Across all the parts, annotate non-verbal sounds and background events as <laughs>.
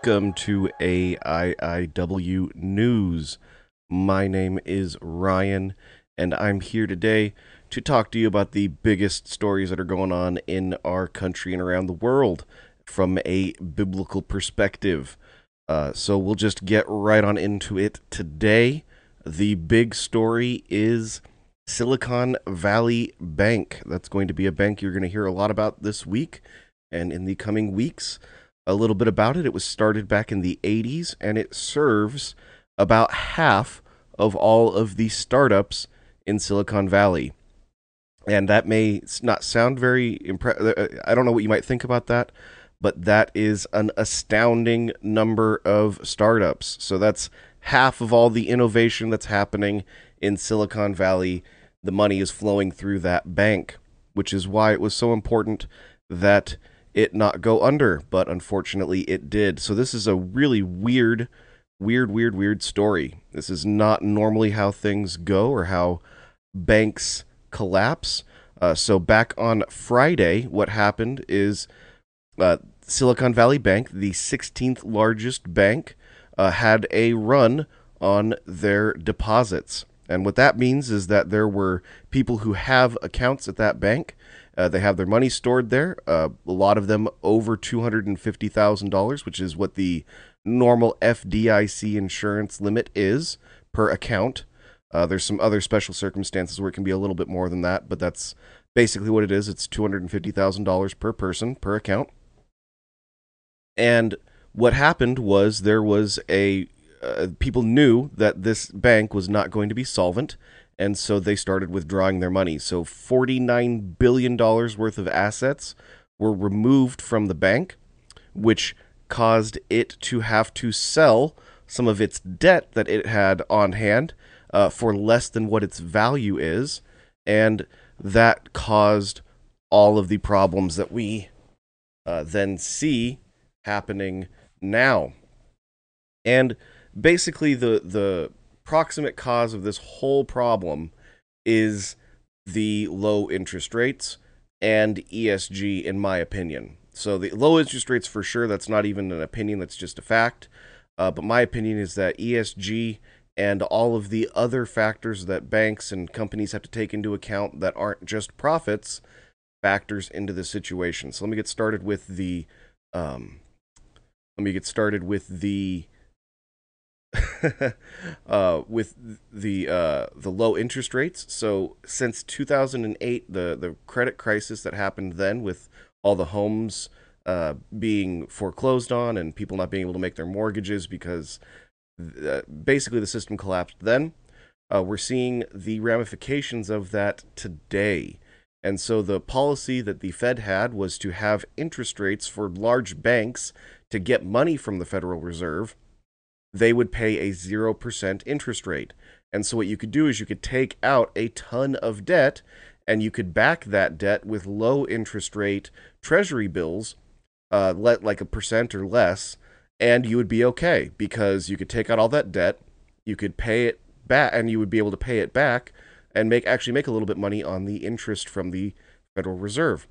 Welcome to AIIW News. My name is Ryan, and I'm here today to talk to you about the biggest stories that are going on in our country and around the world from a biblical perspective. Uh, so we'll just get right on into it today. The big story is Silicon Valley Bank. That's going to be a bank you're going to hear a lot about this week and in the coming weeks. A little bit about it. It was started back in the 80s and it serves about half of all of the startups in Silicon Valley. And that may not sound very impressive. Uh, I don't know what you might think about that, but that is an astounding number of startups. So that's half of all the innovation that's happening in Silicon Valley. The money is flowing through that bank, which is why it was so important that it not go under, but unfortunately it did. So this is a really weird, weird, weird, weird story. This is not normally how things go or how banks collapse. Uh, so back on Friday, what happened is uh, Silicon Valley Bank, the 16th largest bank, uh, had a run on their deposits. And what that means is that there were people who have accounts at that bank. Uh, they have their money stored there. Uh, a lot of them over $250,000, which is what the normal FDIC insurance limit is per account. Uh, there's some other special circumstances where it can be a little bit more than that, but that's basically what it is. It's $250,000 per person per account. And what happened was there was a uh, people knew that this bank was not going to be solvent, and so they started withdrawing their money. So $49 billion worth of assets were removed from the bank, which caused it to have to sell some of its debt that it had on hand uh, for less than what its value is. And that caused all of the problems that we uh, then see happening now. And basically the the proximate cause of this whole problem is the low interest rates and ESG in my opinion. So the low interest rates for sure that's not even an opinion that's just a fact. Uh, but my opinion is that ESG and all of the other factors that banks and companies have to take into account that aren't just profits factors into the situation. So let me get started with the um, let me get started with the <laughs> uh, with the uh, the low interest rates. So since 2008, the the credit crisis that happened then, with all the homes uh, being foreclosed on and people not being able to make their mortgages because uh, basically the system collapsed. Then uh, we're seeing the ramifications of that today. And so the policy that the Fed had was to have interest rates for large banks to get money from the Federal Reserve. They would pay a 0% interest rate. And so what you could do is you could take out a ton of debt and you could back that debt with low interest rate treasury bills, uh, let like a percent or less, and you would be okay because you could take out all that debt, you could pay it back, and you would be able to pay it back and make actually make a little bit money on the interest from the Federal Reserve.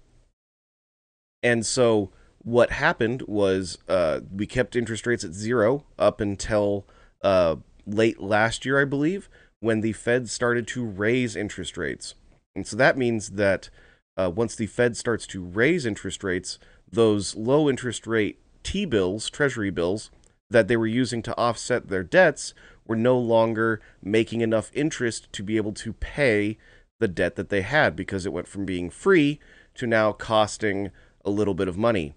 And so what happened was uh, we kept interest rates at zero up until uh, late last year, I believe, when the Fed started to raise interest rates. And so that means that uh, once the Fed starts to raise interest rates, those low interest rate T bills, treasury bills, that they were using to offset their debts were no longer making enough interest to be able to pay the debt that they had because it went from being free to now costing a little bit of money.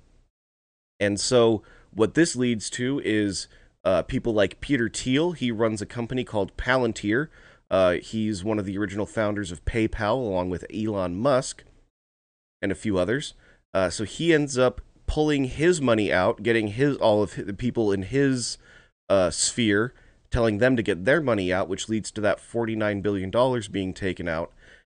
And so, what this leads to is uh, people like Peter Thiel. He runs a company called Palantir. Uh, he's one of the original founders of PayPal, along with Elon Musk and a few others. Uh, so he ends up pulling his money out, getting his all of the people in his uh, sphere telling them to get their money out, which leads to that $49 billion being taken out.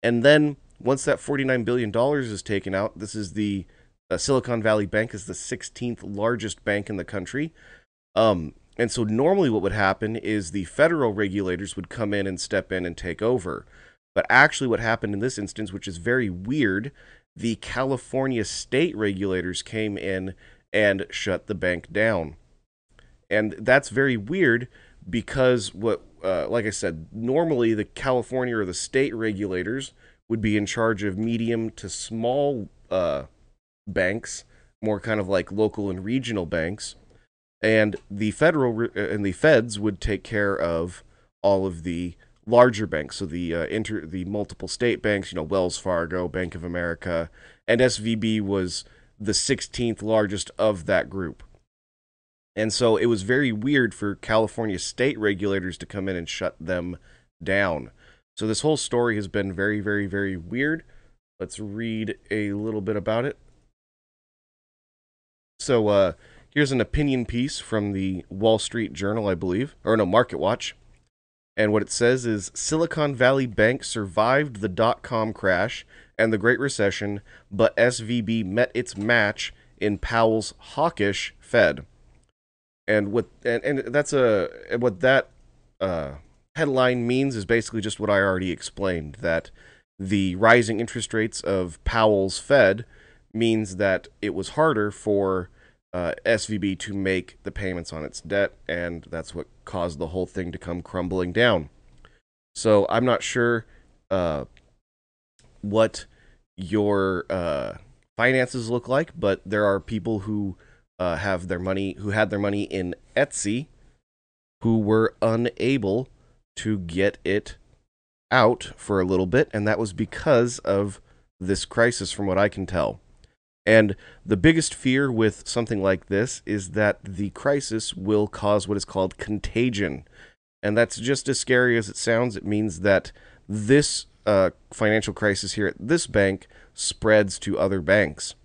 And then once that $49 billion is taken out, this is the uh, Silicon Valley Bank is the 16th largest bank in the country. Um, and so normally what would happen is the federal regulators would come in and step in and take over. But actually what happened in this instance, which is very weird, the California state regulators came in and shut the bank down. And that's very weird because what, uh, like I said, normally the California or the state regulators would be in charge of medium to small uh, banks, more kind of like local and regional banks, and the federal uh, and the feds would take care of all of the larger banks. So the uh, inter the multiple state banks, you know, Wells Fargo, Bank of America, and SVB was the 16th largest of that group. And so it was very weird for California state regulators to come in and shut them down. So this whole story has been very, very, very weird. Let's read a little bit about it. So uh, here's an opinion piece from the Wall Street Journal, I believe, or no, Market Watch. And what it says is Silicon Valley Bank survived the dot com crash and the Great Recession, but SVB met its match in Powell's hawkish Fed. And what and, and that's a what that uh, headline means is basically just what I already explained that the rising interest rates of Powell's Fed means that it was harder for uh, SVB to make the payments on its debt, and that's what caused the whole thing to come crumbling down. So I'm not sure uh, what your uh, finances look like, but there are people who uh, have their money, who had their money in Etsy, who were unable to get it out for a little bit, and that was because of this crisis, from what I can tell. And the biggest fear with something like this is that the crisis will cause what is called contagion. And that's just as scary as it sounds. It means that this uh, financial crisis here at this bank spreads to other banks.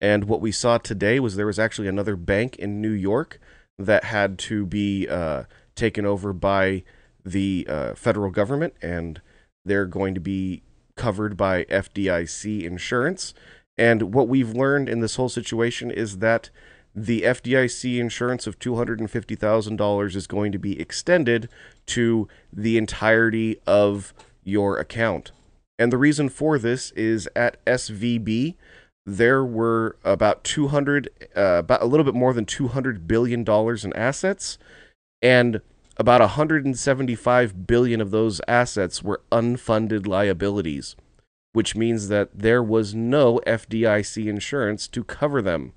And what we saw today was there was actually another bank in New York that had to be uh, taken over by the uh, federal government, and they're going to be covered by FDIC insurance. And what we've learned in this whole situation is that the FDIC insurance of $250,000 is going to be extended to the entirety of your account. And the reason for this is at SVB, there were about 200, uh, about a little bit more than 200 billion dollars in assets, and about 175 billion of those assets were unfunded liabilities which means that there was no FDIC insurance to cover them.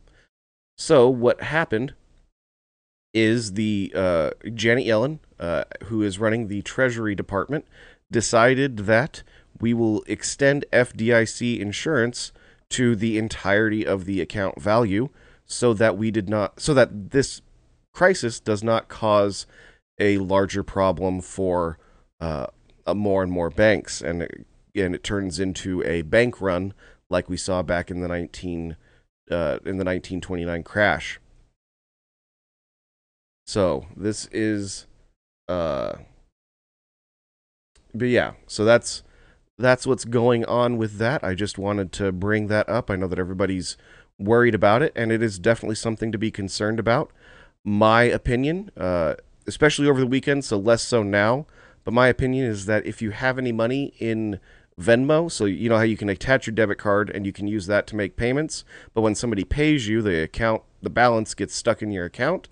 So what happened is the uh, Janet Yellen, uh, who is running the Treasury Department, decided that we will extend FDIC insurance to the entirety of the account value, so that we did not, so that this crisis does not cause a larger problem for uh, more and more banks, and and it turns into a bank run like we saw back in the 19 uh, in the 1929 crash. So this is, uh, but yeah, so that's that's what's going on with that. I just wanted to bring that up. I know that everybody's worried about it, and it is definitely something to be concerned about. My opinion, uh, especially over the weekend, so less so now. But my opinion is that if you have any money in Venmo. So you know how you can attach your debit card and you can use that to make payments. But when somebody pays you, the account, the balance gets stuck in your account.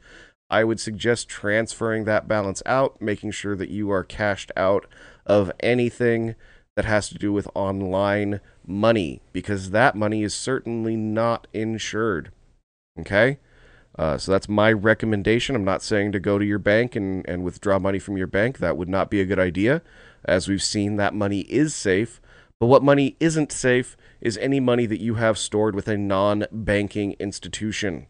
I would suggest transferring that balance out, making sure that you are cashed out of anything that has to do with online money, because that money is certainly not insured. Okay? Uh, so that's my recommendation. I'm not saying to go to your bank and, and withdraw money from your bank. That would not be a good idea. As we've seen, that money is safe. But what money isn't safe is any money that you have stored with a non banking institution.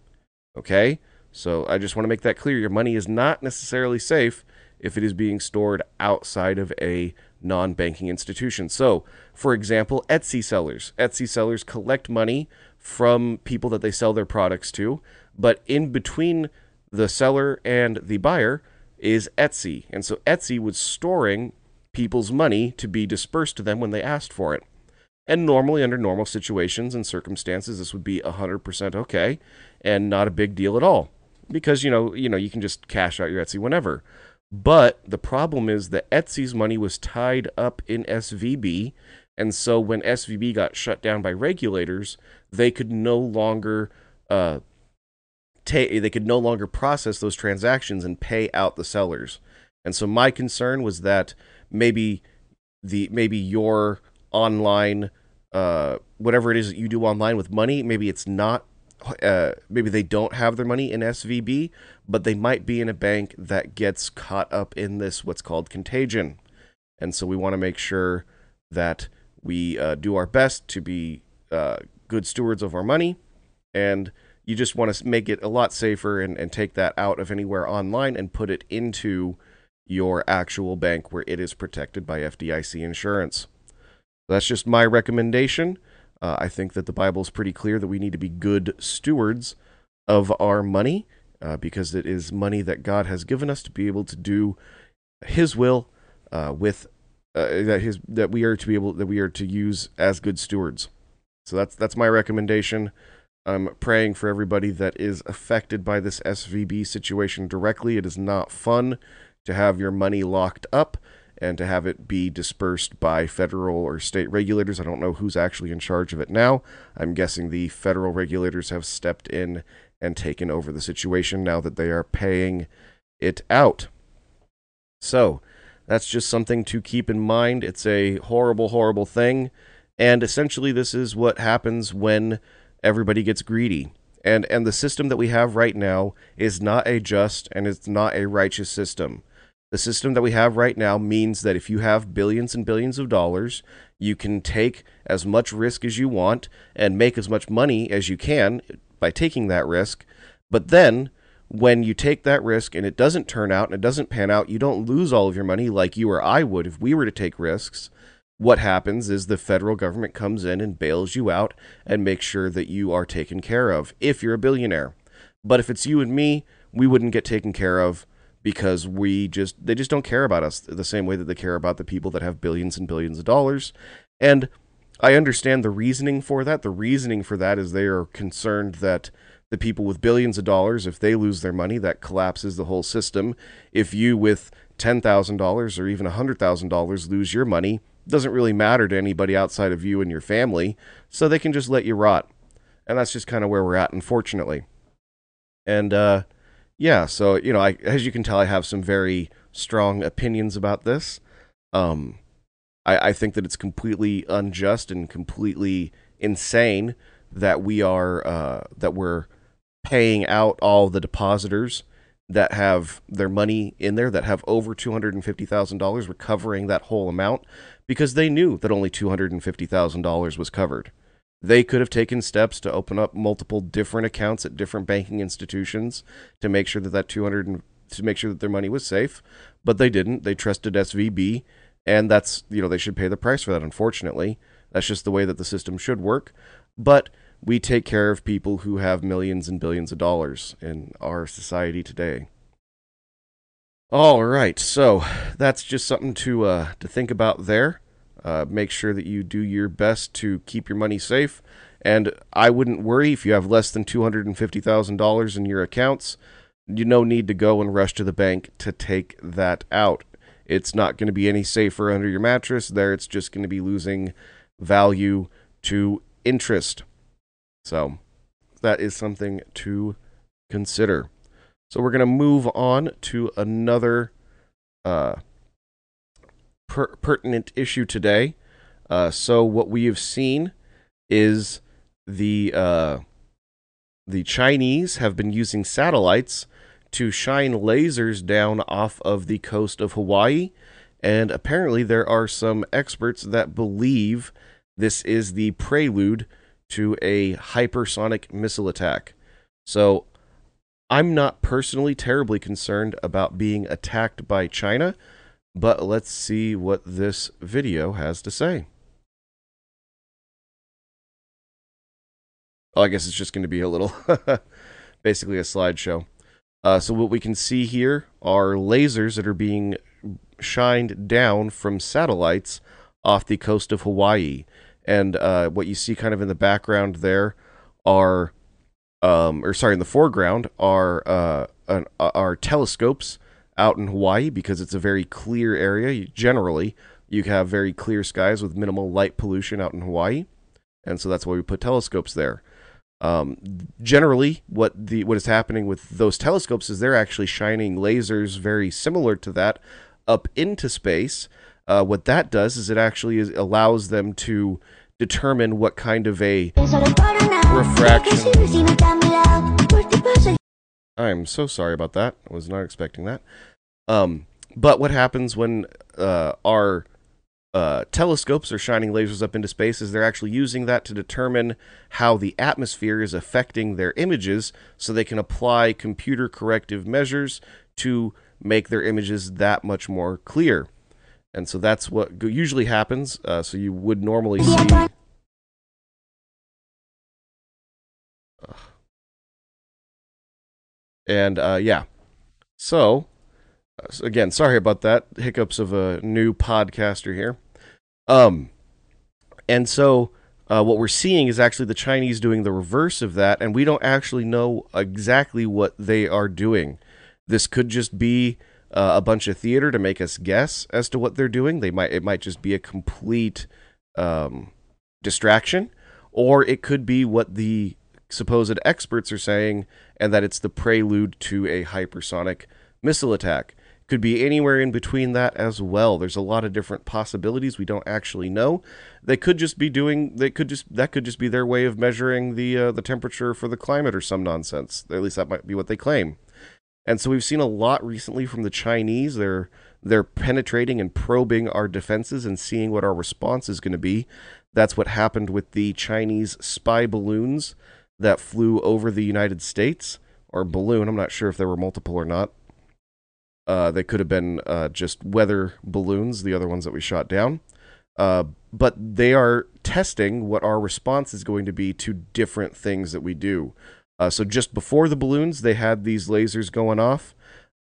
Okay? So I just want to make that clear. Your money is not necessarily safe if it is being stored outside of a non banking institution. So, for example, Etsy sellers. Etsy sellers collect money from people that they sell their products to, but in between the seller and the buyer is Etsy. And so Etsy was storing people's money to be dispersed to them when they asked for it. And normally, under normal situations and circumstances, this would be 100% okay and not a big deal at all because you know, you know, you can just cash out your Etsy whenever. But the problem is that Etsy's money was tied up in SVB, and so when SVB got shut down by regulators, they could no longer uh, ta- they could no longer process those transactions and pay out the sellers. And so my concern was that maybe the maybe your online uh, whatever it is that you do online with money, maybe it's not uh, maybe they don't have their money in SVB, but they might be in a bank that gets caught up in this what's called contagion. And so we want to make sure that we uh, do our best to be uh, good stewards of our money. And you just want to make it a lot safer and, and take that out of anywhere online and put it into your actual bank where it is protected by FDIC insurance. That's just my recommendation. Uh, I think that the Bible is pretty clear that we need to be good stewards of our money uh, because it is money that God has given us to be able to do His will uh, with uh, that His that we are to be able that we are to use as good stewards. So that's that's my recommendation. I'm praying for everybody that is affected by this SVB situation directly. It is not fun to have your money locked up and to have it be dispersed by federal or state regulators. I don't know who's actually in charge of it now. I'm guessing the federal regulators have stepped in and taken over the situation now that they are paying it out. So, that's just something to keep in mind. It's a horrible, horrible thing. And essentially, this is what happens when everybody gets greedy. And, and the system that we have right now is not a just and it's not a righteous system. The system that we have right now means that if you have billions and billions of dollars, you can take as much risk as you want and make as much money as you can by taking that risk. But then, when you take that risk and it doesn't turn out and it doesn't pan out, you don't lose all of your money like you or I would if we were to take risks. What happens is the federal government comes in and bails you out and makes sure that you are taken care of if you're a billionaire. But if it's you and me, we wouldn't get taken care of because we just they just don't care about us the same way that they care about the people that have billions and billions of dollars. And I understand the reasoning for that. The reasoning for that is they are concerned that the people with billions of dollars, if they lose their money, that collapses the whole system. If you with $10,000 or even $100,000 lose your money, doesn't really matter to anybody outside of you and your family, so they can just let you rot. And that's just kind of where we're at, unfortunately. And uh, yeah, so you know, I as you can tell, I have some very strong opinions about this. Um, I, I think that it's completely unjust and completely insane that we are uh, that we're paying out all the depositors that have their money in there that have over two hundred and fifty thousand dollars, recovering that whole amount because they knew that only two hundred and fifty thousand dollars was covered. They could have taken steps to open up multiple different accounts at different banking institutions to make sure that that 200 to make sure that their money was safe, but they didn't. They trusted SVB, and that's you know they should pay the price for that. Unfortunately, that's just the way that the system should work. But we take care of people who have millions and billions of dollars in our society today. All right, so that's just something to uh, to think about there. Uh, make sure that you do your best to keep your money safe. And I wouldn't worry if you have less than $250,000 in your accounts. You no need to go and rush to the bank to take that out. It's not going to be any safer under your mattress. There, it's just going to be losing value to interest. So, that is something to consider. So, we're going to move on to another uh, per- pertinent issue today. Uh, so what we have seen is the uh, the Chinese have been using satellites to shine lasers down off of the coast of Hawaii, and apparently there are some experts that believe this is the prelude to a hypersonic missile attack. So I'm not personally terribly concerned about being attacked by China but let's see what this video has to say. Oh, I guess it's just going to be a little, <laughs> basically a slideshow. Uh, so what we can see here are lasers that are being shined down from satellites off the coast of Hawaii. And uh, what you see kind of in the background there are, um, or sorry, in the foreground are uh, an, are telescopes out in Hawaii because it's a very clear area. Generally, you have very clear skies with minimal light pollution out in Hawaii. And so that's why we put telescopes there. Um, generally, what the what is happening with those telescopes is they're actually shining lasers very similar to that up into space. Uh, what that does is it actually is, allows them to determine what kind of a refraction. I'm so sorry about that. I was not expecting that. Um, but what happens when uh, our uh, telescopes are shining lasers up into space is they're actually using that to determine how the atmosphere is affecting their images so they can apply computer corrective measures to make their images that much more clear. And so that's what usually happens. Uh, so you would normally see. And uh, yeah. So, uh, again, sorry about that. Hiccups of a new podcaster here. Um, and so uh, what we're seeing is actually the Chinese doing the reverse of that, and we don't actually know exactly what they are doing. This could just be uh, a bunch of theater to make us guess as to what they're doing. They might it might just be a complete um, distraction, or it could be what the supposed experts are saying, and that it's the prelude to a hypersonic missile attack. Could be anywhere in between that as well. There's a lot of different possibilities we don't actually know. They could just be doing. They could just that could just be their way of measuring the uh, the temperature for the climate or some nonsense. At least that might be what they claim. And so we've seen a lot recently from the Chinese. They're they're penetrating and probing our defenses and seeing what our response is going to be. That's what happened with the Chinese spy balloons that flew over the United States or balloon. I'm not sure if there were multiple or not. Uh, they could have been uh, just weather balloons, the other ones that we shot down. Uh, but they are testing what our response is going to be to different things that we do. Uh, so just before the balloons, they had these lasers going off.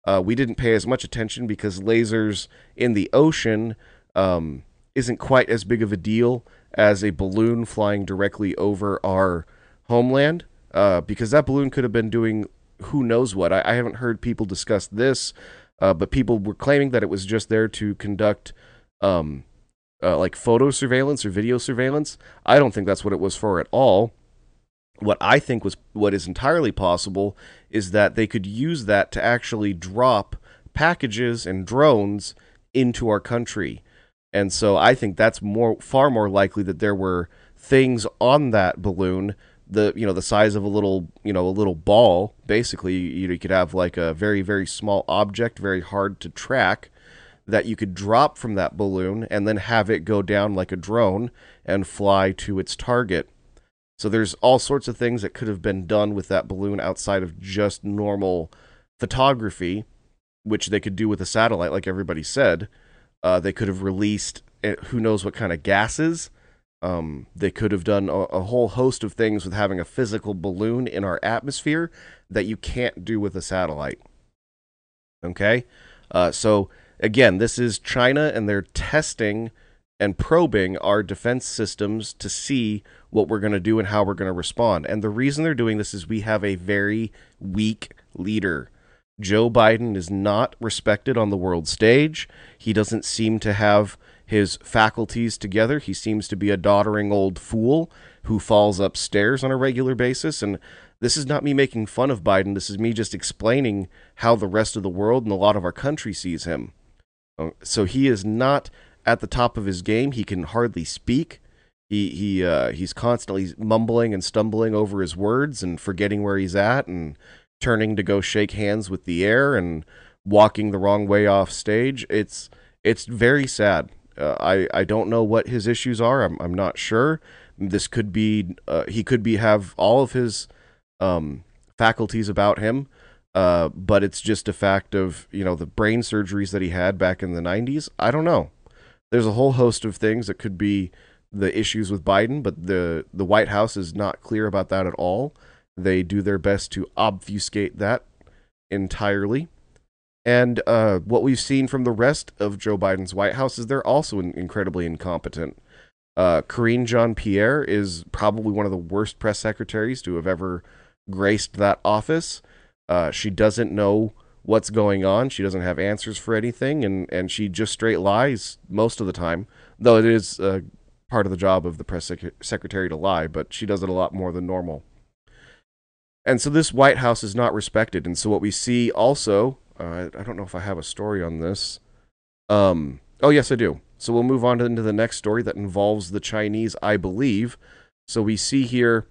Uh, we didn't pay as much attention because lasers in the ocean um, isn't quite as big of a deal as a balloon flying directly over our homeland. Uh, because that balloon could have been doing who knows what. I, I haven't heard people discuss this uh, but people were claiming that it was just there to conduct um, uh, like photo surveillance or video surveillance. I don't think that's what it was for at all. What I think was what is entirely possible is that they could use that to actually drop packages and drones into our country. And so I think that's more far more likely that there were things on that balloon the you know the size of a little you know a little ball basically you, you could have like a very very small object very hard to track that you could drop from that balloon and then have it go down like a drone and fly to its target. So there's all sorts of things that could have been done with that balloon outside of just normal photography which they could do with a satellite like everybody said. Uh, they could have released eh, who knows what kind of gases um, they could have done a, a, whole host of things with having a physical balloon in our atmosphere that you can't do with a satellite. Okay? Uh, so, again, this is China, and they're testing and probing our defense systems to see what we're going to do and how we're going to respond. And the reason they're doing this is we have a very weak leader. Joe Biden is not respected on the world stage. He doesn't seem to have his faculties together. He seems to be a doddering old fool who falls upstairs on a regular basis. And this is not me making fun of Biden. This is me just explaining how the rest of the world and a lot of our country sees him. Uh, so he is not at the top of his game. He can hardly speak. He he uh, he's constantly mumbling and stumbling over his words and forgetting where he's at and turning to go shake hands with the air and walking the wrong way off stage. It's it's very sad. Uh, I I don't know what his issues are. I'm I'm not sure. This could be uh, he could be have all of his um, faculties about him, uh, but it's just a fact of you know the brain surgeries that he had back in the 90s. I don't know. There's a whole host of things that could be the issues with Biden, but the the White House is not clear about that at all. They do their best to obfuscate that entirely. And uh, what we've seen from the rest of Joe Biden's White House is they're also incredibly incompetent. Uh, Karine Jean Pierre is probably one of the worst press secretaries to have ever graced that office. Uh, she doesn't know what's going on. She doesn't have answers for anything, and, and she just straight lies most of the time. Though it is uh, part of the job of the press sec- secretary to lie, but she does it a lot more than normal. And so this White House is not respected. And so what we see also, uh, I don't know if I have a story on this. Um, oh, yes, I do. So we'll move on into the next story that involves the Chinese, I believe. So we see here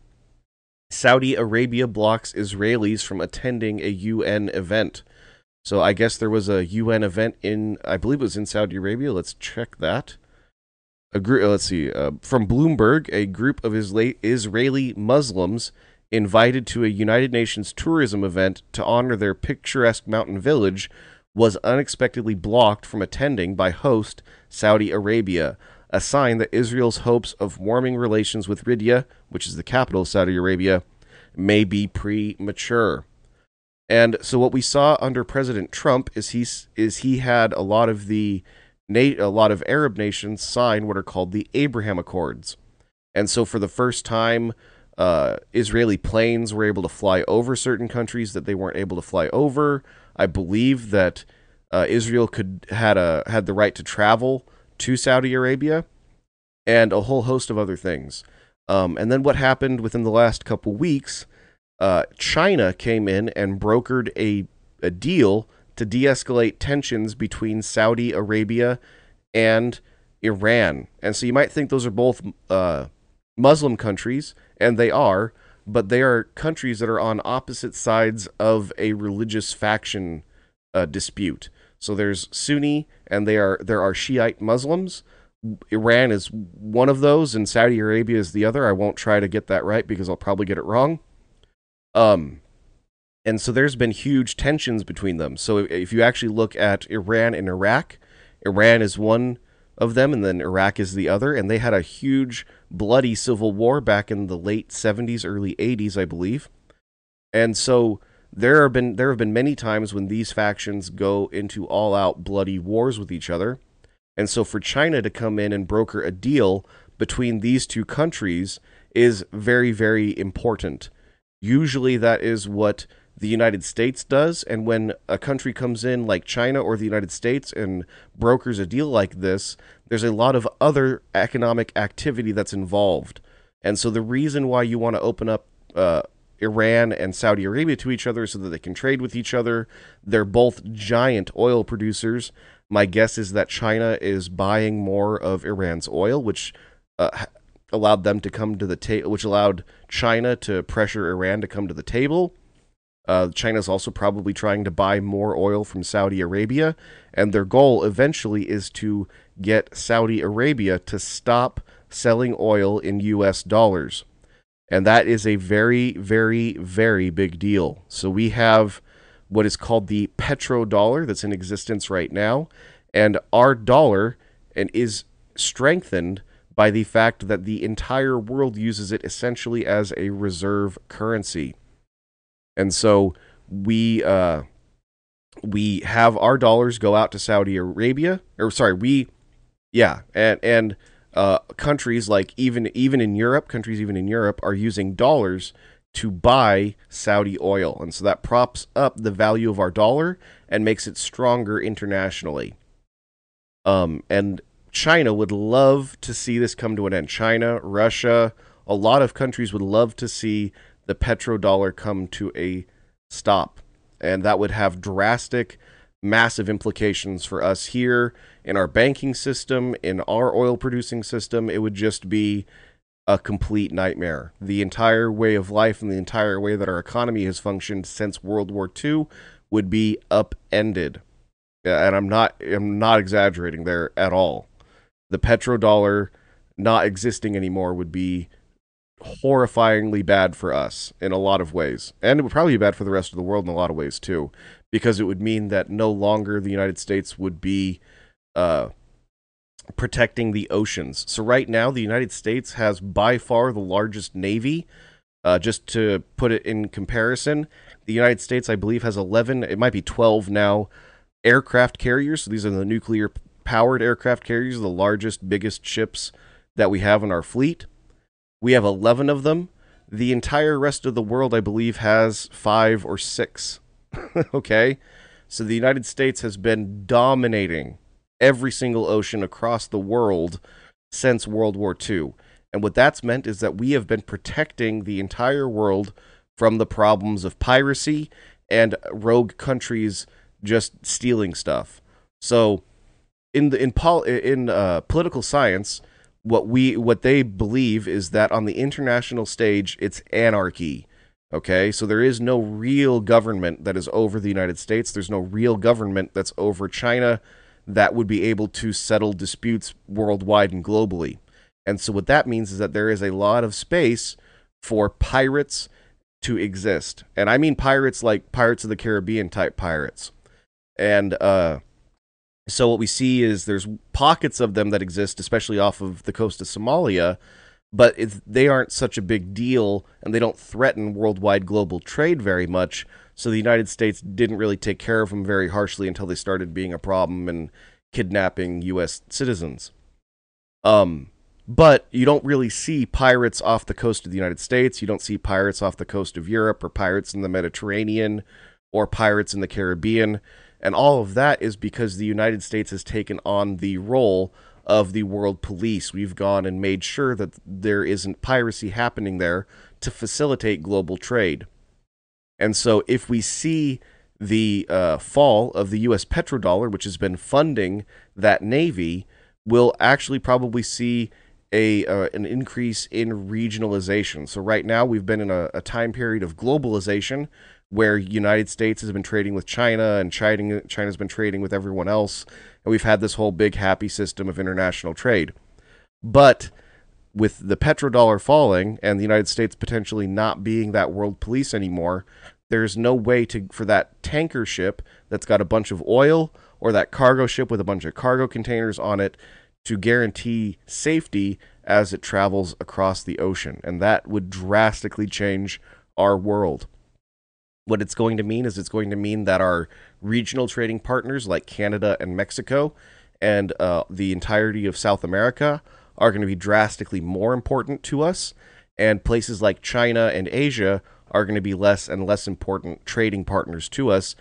Saudi Arabia blocks Israelis from attending a UN event. So I guess there was a UN event in, I believe it was in Saudi Arabia. Let's check that. A group, let's see, uh, from Bloomberg, a group of Isla- Israeli Muslims invited to a United Nations tourism event to honor their picturesque mountain village was unexpectedly blocked from attending by host Saudi Arabia, a sign that Israel's hopes of warming relations with Riyadh, which is the capital of Saudi Arabia, may be premature. And so what we saw under President Trump is he is he had a lot of the a lot of Arab nations sign what are called the Abraham Accords. And so for the first time uh, Israeli planes were able to fly over certain countries that they weren't able to fly over. I believe that uh, Israel could had a had the right to travel to Saudi Arabia, and a whole host of other things. Um, and then what happened within the last couple weeks? Uh, China came in and brokered a a deal to de-escalate tensions between Saudi Arabia and Iran. And so you might think those are both uh, Muslim countries, and they are, but they are countries that are on opposite sides of a religious faction uh, dispute. So there's Sunni, and they are there are Shiite Muslims. Iran is one of those, and Saudi Arabia is the other. I won't try to get that right because I'll probably get it wrong. Um, and so there's been huge tensions between them. So if you actually look at Iran and Iraq, Iran is one of them, and then Iraq is the other. And they had a huge, bloody civil war back in the late 70s, early 80s, I believe. And so there have been there have been many times when these factions go into all-out bloody wars with each other. And so for China to come in and broker a deal between these two countries is very very important. Usually that is what the United States does. And when a country comes in like China or the United States and brokers a deal like this, there's a lot of other economic activity that's involved. And so the reason why you want to open up uh, Iran and Saudi Arabia to each other so that they can trade with each other, they're both giant oil producers. My guess is that China is buying more of Iran's oil, which uh, allowed them to come to the table, which allowed China to pressure Iran to come to the table uh, China's also probably trying to buy more oil from Saudi Arabia, and their goal eventually is to get Saudi Arabia to stop selling oil in US dollars. And that is a very, very, very big deal. So we have what is called the petrodollar that's in existence right now, and our dollar and is strengthened by the fact that the entire world uses it essentially as a reserve currency. And so we uh, we have our dollars go out to Saudi Arabia, or sorry, we yeah, and and uh, countries like even even in Europe, countries even in Europe are using dollars to buy Saudi oil, and so that props up the value of our dollar and makes it stronger internationally. Um, and China would love to see this come to an end. China, Russia, a lot of countries would love to see the petrodollar come to a stop. And that would have drastic, massive implications for us here in our banking system, in our oil producing system. It would just be a complete nightmare. The entire way of life and the entire way that our economy has functioned since World War II would be upended. And I'm not I'm not exaggerating there at all. The petrodollar not existing anymore would be horrifyingly bad for us in a lot of ways. And it would probably be bad for the rest of the world in a lot of ways too, because it would mean that no longer the United States would be uh, protecting the oceans. So right now, the United States has by far the largest navy. Uh, just to put it in comparison, the United States, I believe, has 11, it might be 12 now, aircraft carriers. So these are the nuclear powered aircraft carriers, the largest, biggest ships that we have in our fleet. We have 11 of them. The entire rest of the world, I believe, has five or six. <laughs> okay? So the United States has been dominating every single ocean across the world since World War II. And what that's meant is that we have been protecting the entire world from the problems of piracy and rogue countries just stealing stuff. So in the in pol in uh, political science, what we what they believe is that on the international stage it's anarchy. Okay, so there is no real government that is over the United States. There's no real government that's over China that would be able to settle disputes worldwide and globally. And so what that means is that there is a lot of space for pirates to exist. And I mean pirates like Pirates of the Caribbean type pirates. And uh so what we see is there's pockets of them that exist, especially off of the coast of Somalia, but they aren't such a big deal and they don't threaten worldwide global trade very much. So the United States didn't really take care of them very harshly until they started being a problem and kidnapping U.S. citizens. Um, but you don't really see pirates off the coast of the United States. You don't see pirates off the coast of Europe or pirates in the Mediterranean or pirates in the Caribbean. And all of that is because the United States has taken on the role of the world police. We've gone and made sure that there isn't piracy happening there to facilitate global trade. And so if we see the uh, fall of the U.S. petrodollar, which has been funding that navy, we'll actually probably see a uh, an increase in regionalization. So right now we've been in a, a time period of globalization where United States has been trading with China and China China's been trading with everyone else and we've had this whole big happy system of international trade. But with the petrodollar falling and the United States potentially not being that world police anymore, there's no way to for that tanker ship that's got a bunch of oil or that cargo ship with a bunch of cargo containers on it to guarantee safety as it travels across the ocean. And that would drastically change our world. What it's going to mean is it's going to mean that our regional trading partners like Canada and Mexico and uh, the entirety of South America are going to be drastically more important to us. And places like China and Asia are going to be less and less important trading partners to us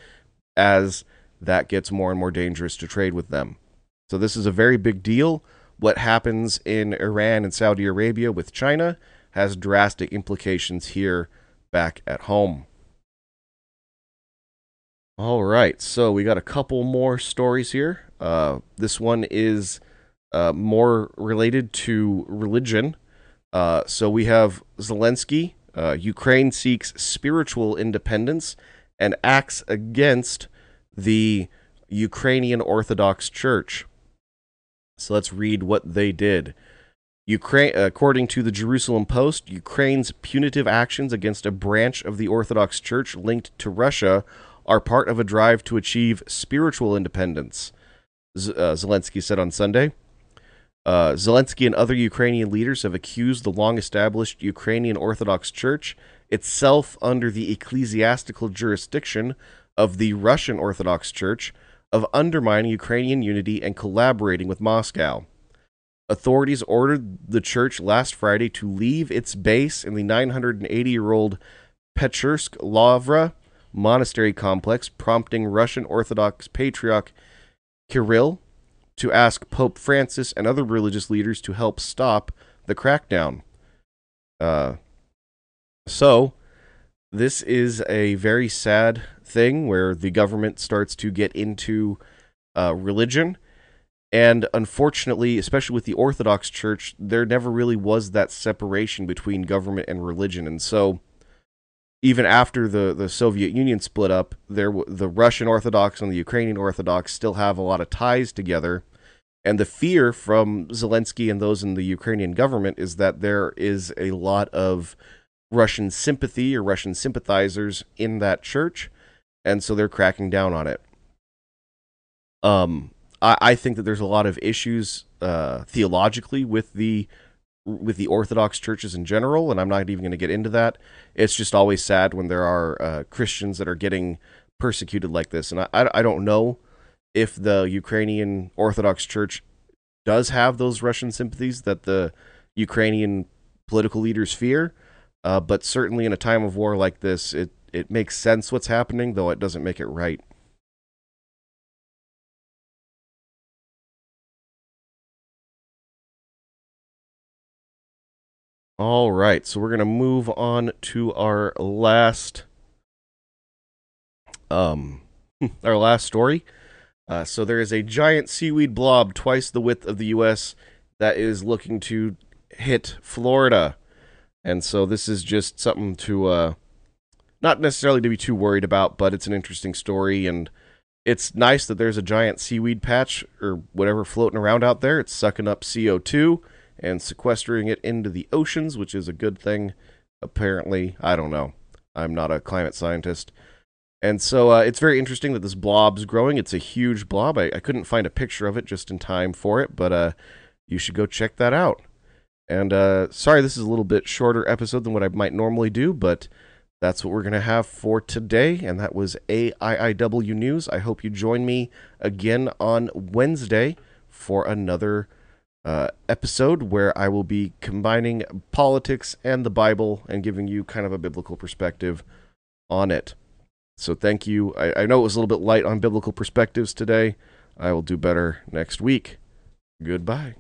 as that gets more and more dangerous to trade with them. So, this is a very big deal. What happens in Iran and Saudi Arabia with China has drastic implications here back at home. All right, so we got a couple more stories here. Uh, this one is uh, more related to religion. Uh, so we have Zelensky. Uh, Ukraine seeks spiritual independence and acts against the Ukrainian Orthodox Church. So let's read what they did. Ukraine, according to the Jerusalem Post, Ukraine's punitive actions against a branch of the Orthodox Church linked to Russia are part of a drive to achieve spiritual independence, Z- uh, Zelensky said on Sunday. Uh, Zelensky and other Ukrainian leaders have accused the long established Ukrainian Orthodox Church, itself under the ecclesiastical jurisdiction of the Russian Orthodox Church, of undermining Ukrainian unity and collaborating with Moscow. Authorities ordered the church last Friday to leave its base in the 980 year old Pechersk Lavra monastery complex, prompting Russian Orthodox Patriarch Kirill to ask Pope Francis and other religious leaders to help stop the crackdown. Uh, so, this is a very sad thing where the government starts to get into uh, religion. And unfortunately, especially with the Orthodox Church, there never really was that separation between government and religion. And so, even after the, the Soviet Union split up, there the Russian Orthodox and the Ukrainian Orthodox still have a lot of ties together. And the fear from Zelensky and those in the Ukrainian government is that there is a lot of Russian sympathy or Russian sympathizers in that church, and so they're cracking down on it. Um, I, I think that there's a lot of issues uh, theologically with the with the Orthodox churches in general, and I'm not even going to get into that. It's just always sad when there are uh, Christians that are getting persecuted like this, and I, I don't know if the Ukrainian Orthodox Church does have those Russian sympathies that the Ukrainian political leaders fear, uh, but certainly in a time of war like this, it it makes sense what's happening, though it doesn't make it right. All right, so we're gonna move on to our last, um, <laughs> our last story. Uh, so there is a giant seaweed blob twice the width of the U.S. that is looking to hit Florida, and so this is just something to, uh, not necessarily to be too worried about, but it's an interesting story, and it's nice that there's a giant seaweed patch or whatever floating around out there. It's sucking up CO two and sequestering it into the oceans, which is a good thing, apparently. I don't know. I'm not a climate scientist. And so uh, it's very interesting that this blob's growing. It's a huge blob. I, I, couldn't find a picture of it just in time for it, but uh, you should go check that out. And uh, sorry, this is a little bit shorter episode than what I might normally do, but that's what we're going to have for today. And that was AIIW News. I hope you join me again on Wednesday for another uh, episode where I will be combining politics and the Bible and giving you kind of a biblical perspective on it. So thank you. I, I know it was a little bit light on biblical perspectives today. I will do better next week. Goodbye.